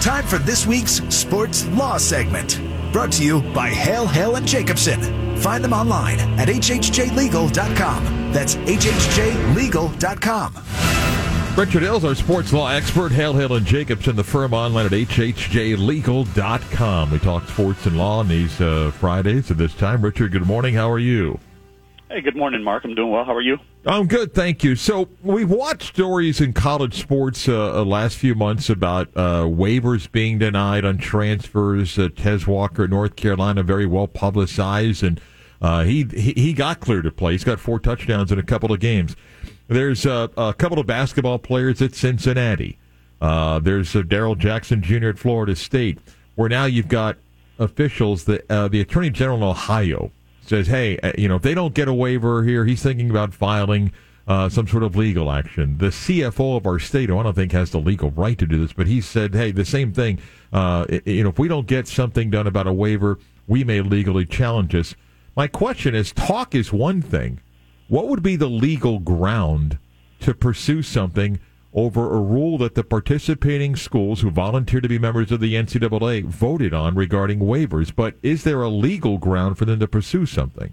Time for this week's Sports Law segment. Brought to you by Hale, Hale and Jacobson. Find them online at hhjlegal.com. That's hhjlegal.com. Richard Hale's, our sports law expert, Hale, Hale and Jacobson, the firm online at hhjlegal.com. We talk sports and law on these uh, Fridays at this time. Richard, good morning. How are you? Hey, good morning, Mark. I'm doing well. How are you? I'm good, thank you. So we've watched stories in college sports uh, uh, last few months about uh, waivers being denied on transfers. Uh, Tez Walker, North Carolina, very well publicized, and uh, he, he he got cleared to play. He's got four touchdowns in a couple of games. There's uh, a couple of basketball players at Cincinnati. Uh, there's Darrell Jackson Jr. at Florida State, where now you've got officials uh, the Attorney General in Ohio says, hey, uh, you know, if they don't get a waiver here, he's thinking about filing uh, some sort of legal action. The CFO of our state, I don't think has the legal right to do this, but he said, hey, the same thing. you know, if we don't get something done about a waiver, we may legally challenge this. My question is, talk is one thing what would be the legal ground to pursue something over a rule that the participating schools who volunteered to be members of the NCAA voted on regarding waivers? But is there a legal ground for them to pursue something?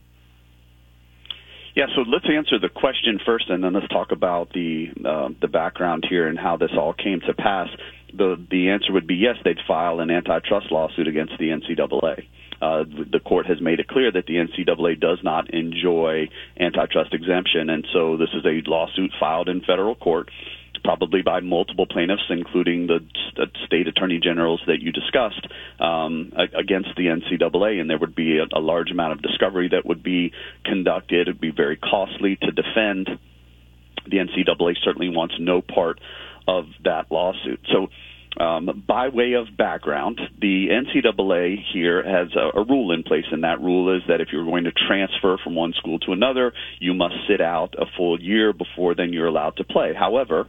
Yeah, so let's answer the question first, and then let's talk about the uh, the background here and how this all came to pass. The the answer would be yes, they'd file an antitrust lawsuit against the NCAA. Uh, the court has made it clear that the NCAA does not enjoy antitrust exemption, and so this is a lawsuit filed in federal court, probably by multiple plaintiffs, including the state attorney generals that you discussed, um, against the NCAA, and there would be a, a large amount of discovery that would be conducted. It would be very costly to defend. The NCAA certainly wants no part of that lawsuit. So um, by way of background, the NCAA here has a, a, rule in place, and that rule is that if you're going to transfer from one school to another, you must sit out a full year before then you're allowed to play. However,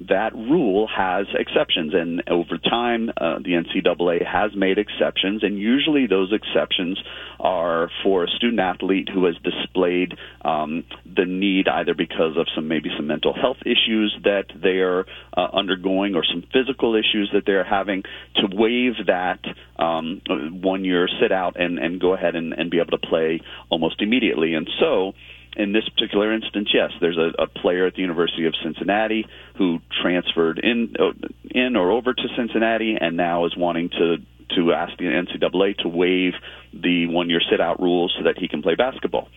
that rule has exceptions, and over time, uh, the NCAA has made exceptions, and usually those exceptions are for a student athlete who has displayed um, the need either because of some maybe some mental health issues that they are uh, undergoing or some physical issues that they're having to waive that um, one year sit out and, and go ahead and, and be able to play almost immediately, and so in this particular instance, yes, there's a, a player at the University of Cincinnati who transferred in uh, in or over to Cincinnati and now is wanting to to ask the NCAA to waive the one year sit out rules so that he can play basketball.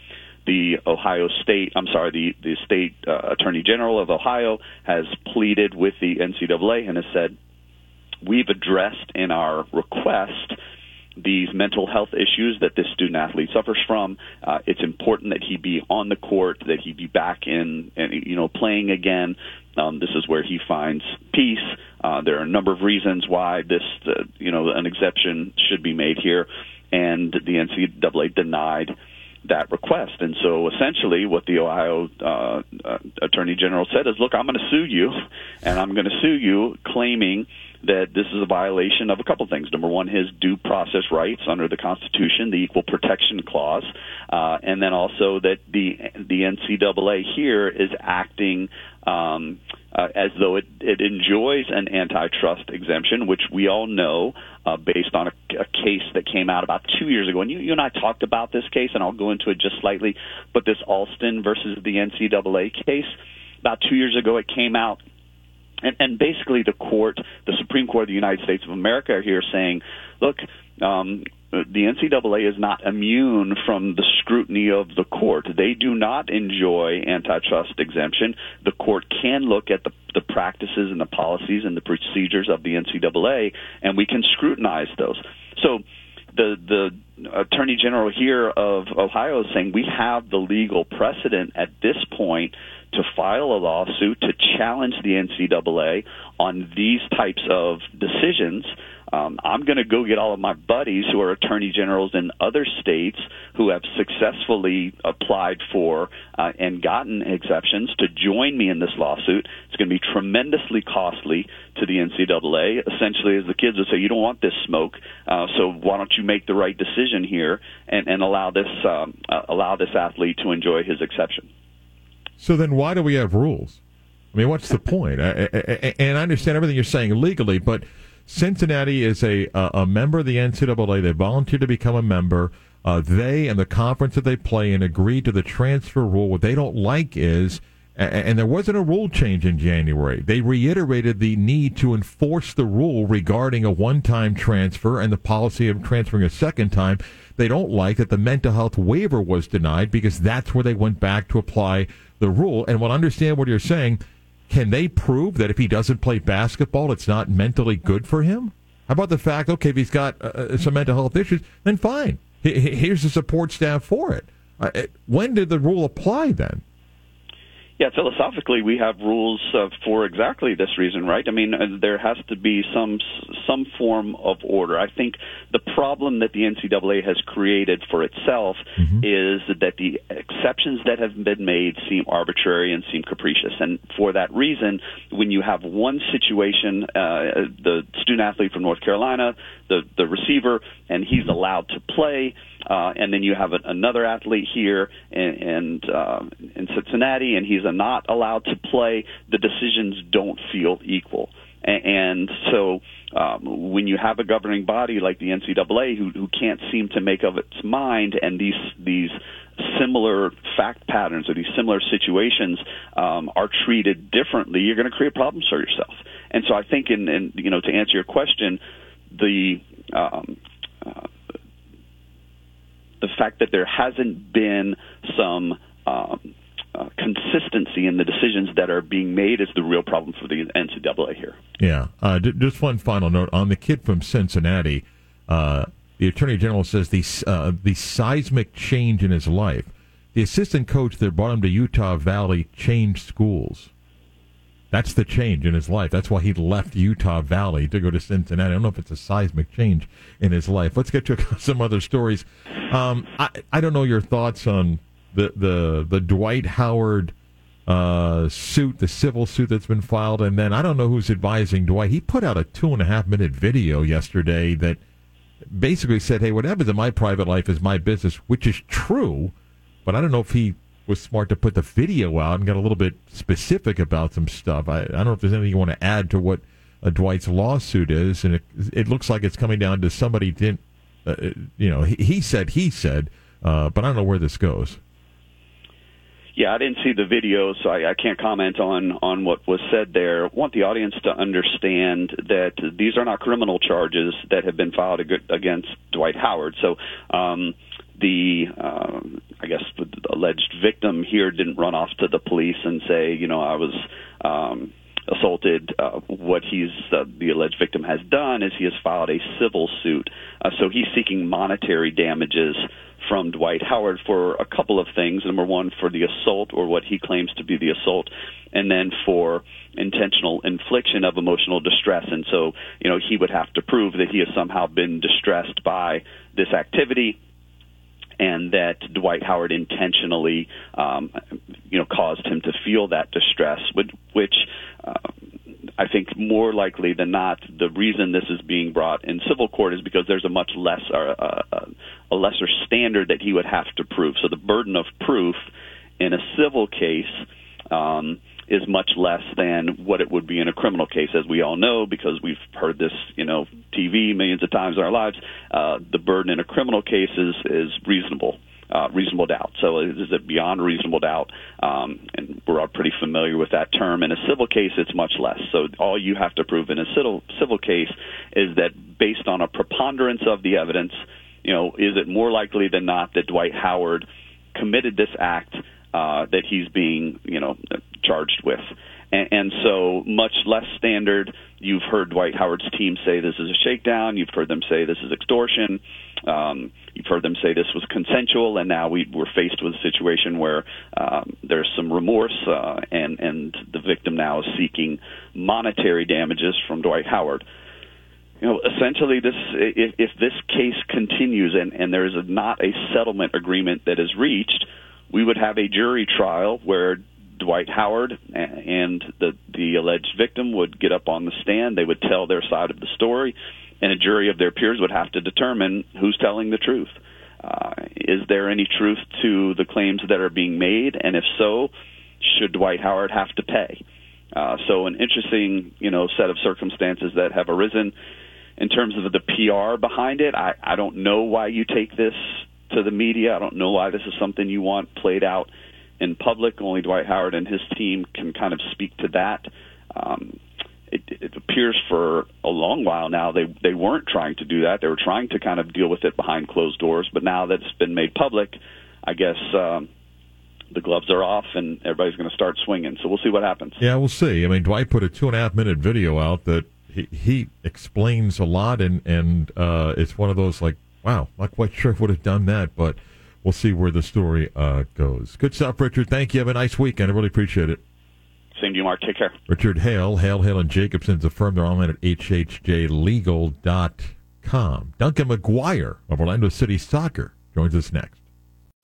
The Ohio State, I'm sorry, the the state uh, attorney general of Ohio has pleaded with the NCAA and has said we've addressed in our request these mental health issues that this student athlete suffers from. Uh, it's important that he be on the court, that he be back in, and you know, playing again. Um, this is where he finds peace. Uh, there are a number of reasons why this, uh, you know, an exception should be made here, and the NCAA denied that request. And so essentially, what the Ohio uh, uh, Attorney General said is, look, I'm going to sue you, and I'm going to sue you claiming that this is a violation of a couple things. Number one, his due process rights under the Constitution, the Equal Protection Clause, uh, and then also that the the NCAA here is acting um, uh, as though it, it enjoys an antitrust exemption, which we all know uh, based on a, a case that came out about two years ago. And you, you and I talked about this case, and I'll go into it just slightly. But this Alston versus the NCAA case, about two years ago, it came out and, and basically, the court, the Supreme Court of the United States of America, are here saying, look, um, the NCAA is not immune from the scrutiny of the court. They do not enjoy antitrust exemption. The court can look at the, the practices and the policies and the procedures of the NCAA, and we can scrutinize those. So the the attorney general here of Ohio is saying we have the legal precedent at this point to file a lawsuit to challenge the NCAA on these types of decisions um, I'm going to go get all of my buddies who are attorney generals in other states who have successfully applied for uh, and gotten exceptions to join me in this lawsuit. It's going to be tremendously costly to the NCAA. Essentially, as the kids would say, you don't want this smoke, uh, so why don't you make the right decision here and, and allow this um, uh, allow this athlete to enjoy his exception. So then, why do we have rules? I mean, what's the point? I, I, I, and I understand everything you're saying legally, but Cincinnati is a a member of the NCAA. They volunteered to become a member. Uh, they and the conference that they play in agreed to the transfer rule. What they don't like is, and there wasn't a rule change in January. They reiterated the need to enforce the rule regarding a one-time transfer and the policy of transferring a second time. They don't like that the mental health waiver was denied because that's where they went back to apply the rule. And we'll understand what you're saying can they prove that if he doesn't play basketball, it's not mentally good for him? How about the fact, okay, if he's got uh, uh some mental health issues, then fine. Here's the support staff for it. Uh, when did the rule apply then? Yeah, philosophically, we have rules uh, for exactly this reason, right? I mean, uh, there has to be some some form of order. I think the problem that the NCAA has created for itself mm-hmm. is that the exceptions that have been made seem arbitrary and seem capricious, and for that reason, when you have one situation, uh, the student athlete from North Carolina, the the receiver, and he's allowed to play uh, and then you have a, another athlete here in in, uh, in Cincinnati, and he's not allowed to play. The decisions don't feel equal, and, and so um, when you have a governing body like the NCAA who, who can't seem to make of its mind, and these these similar fact patterns or these similar situations um, are treated differently, you're going to create problems for yourself. And so I think, in, in you know, to answer your question, the um, fact that there hasn't been some um, uh, consistency in the decisions that are being made is the real problem for the NCAA here. Yeah. Uh, d- just one final note on the kid from Cincinnati. Uh, the attorney general says the uh, the seismic change in his life. The assistant coach that brought him to Utah Valley changed schools. That's the change in his life. That's why he left Utah Valley to go to Cincinnati. I don't know if it's a seismic change in his life. Let's get to some other stories. Um, I, I don't know your thoughts on the the the Dwight Howard uh, suit, the civil suit that's been filed, and then I don't know who's advising Dwight. He put out a two and a half minute video yesterday that basically said, "Hey, what happens in my private life is my business," which is true, but I don't know if he was smart to put the video out and get a little bit specific about some stuff. I, I don't know if there's anything you want to add to what uh, Dwight's lawsuit is, and it, it looks like it's coming down to somebody didn't, uh, uh, you know, he, he, said he said, uh, but I don't know where this goes. Yeah, I didn't see the video, so I, I can't comment on on what was said there. I want the audience to understand that these are not criminal charges that have been filed against Dwight Howard. So. Um, the uh, I guess the alleged victim here didn't run off to the police and say, you know, I was um, assaulted. Uh, what he's uh, the alleged victim has done is he has filed a civil suit. Uh, so he's seeking monetary damages from Dwight Howard for a couple of things. Number one, for the assault or what he claims to be the assault, and then for intentional infliction of emotional distress. And so, you know, he would have to prove that he has somehow been distressed by this activity and that Dwight Howard intentionally, um, you know, caused him to feel that distress, which, which uh, I think more likely than not, the reason this is being brought in civil court is because there's a much less, uh, uh, a lesser standard that he would have to prove. So the burden of proof in a civil case. Um, is much less than what it would be in a criminal case, as we all know, because we've heard this, you know, TV millions of times in our lives. Uh, the burden in a criminal case is is reasonable. Uh, reasonable doubt. So is it beyond reasonable doubt? Um, and we're all pretty familiar with that term. In a civil case, it's much less. So all you have to prove in a civil civil case is that based on a preponderance of the evidence, you know, is it more likely than not that Dwight Howard committed this act uh, that he's being, you know, charged with. And, and so much less standard. You've heard Dwight Howard's team say this is a shakedown. You've heard them say this is extortion. Um, you've heard them say this was consensual, and now we, we're faced with a situation where um, there's some remorse, uh, and and the victim now is seeking monetary damages from Dwight Howard. You know, essentially, this if, if this case continues and and there is a, not a settlement agreement that is reached, we would have a jury trial where Dwight Howard and the the alleged victim would get up on the stand. They would tell their side of the story, and a jury of their peers would have to determine who's telling the truth. Uh, is there any truth to the claims that are being made, and if so, should Dwight Howard have to pay? Uh, so, an interesting, you know, set of circumstances that have arisen in terms of the PR behind it. I, I don't know why you take this to the media. I don't know why this is something you want played out in public. Only Dwight Howard and his team can kind of speak to that. Um, it, it appears for a long while now they they weren't trying to do that. They were trying to kind of deal with it behind closed doors. But now that it's been made public, I guess um, the gloves are off and everybody's going to start swinging. So we'll see what happens. Yeah, we'll see. I mean, Dwight put a two and a half minute video out that he, he explains a lot, and and uh, it's one of those like, wow, not quite sure would have done that, but we'll see where the story uh, goes. Good stuff, Richard. Thank you. Have a nice weekend. I really appreciate it. Same to you, Mark. Take care. Richard Hale, Hale, Hale, and Jacobson's a firm. They're online at hhjlegal.com. Duncan McGuire of Orlando City Soccer joins us next.